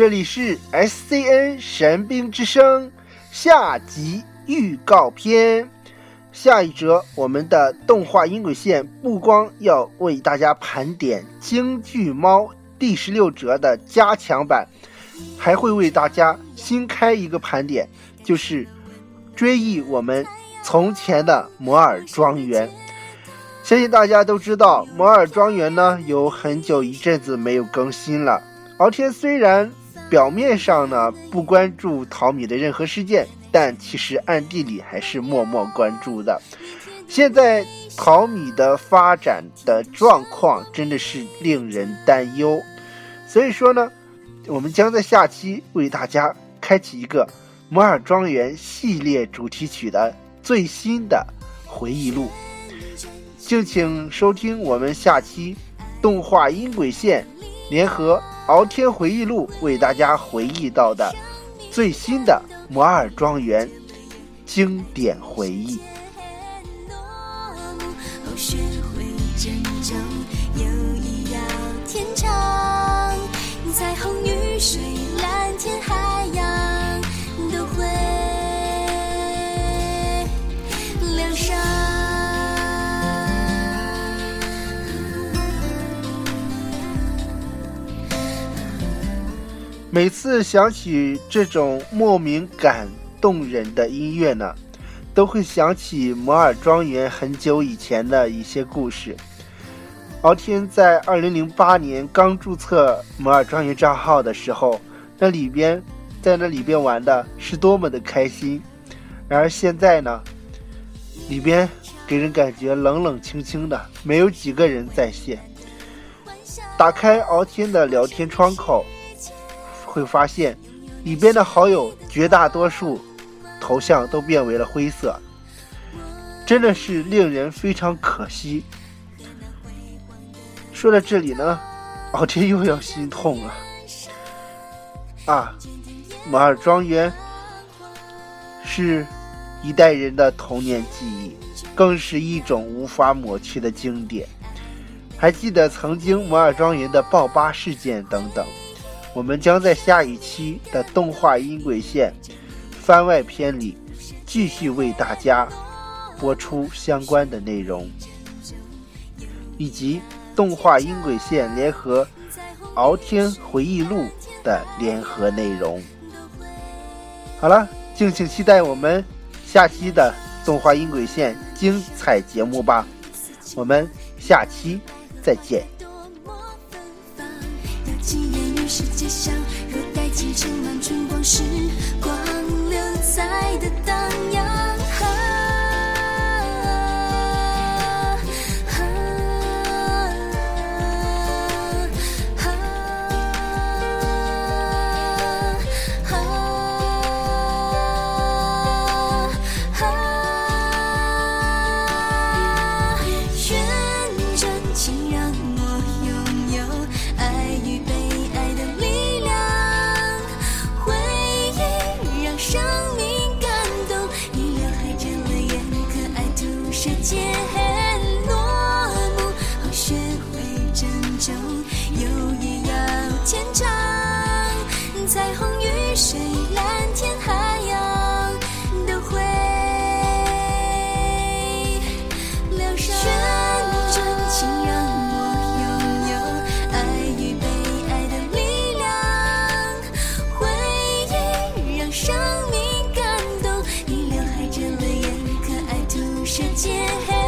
这里是 SCN 神兵之声下集预告片。下一则，我们的动画音轨线不光要为大家盘点《京剧猫》第十六折的加强版，还会为大家新开一个盘点，就是追忆我们从前的摩尔庄园。相信大家都知道，摩尔庄园呢有很久一阵子没有更新了。敖天虽然表面上呢不关注淘米的任何事件。但其实暗地里还是默默关注的。现在淘米的发展的状况真的是令人担忧，所以说呢，我们将在下期为大家开启一个《摩尔庄园》系列主题曲的最新的回忆录，敬请收听我们下期动画音轨线联合敖天回忆录为大家回忆到的最新的。摩尔庄园经典回忆。每次想起这种莫名感动人的音乐呢，都会想起摩尔庄园很久以前的一些故事。敖天在二零零八年刚注册摩尔庄园账号的时候，那里边在那里边玩的是多么的开心。然而现在呢，里边给人感觉冷冷清清的，没有几个人在线。打开敖天的聊天窗口。会发现，里边的好友绝大多数头像都变为了灰色，真的是令人非常可惜。说到这里呢，敖天又要心痛了。啊，摩尔庄园是一代人的童年记忆，更是一种无法抹去的经典。还记得曾经摩尔庄园的爆吧事件等等。我们将在下一期的动画音轨线番外篇里继续为大家播出相关的内容，以及动画音轨线联合敖天回忆录的联合内容。好了，敬请期待我们下期的动画音轨线精彩节目吧！我们下期再见。世界上，若带进盛满春光，时光。世界。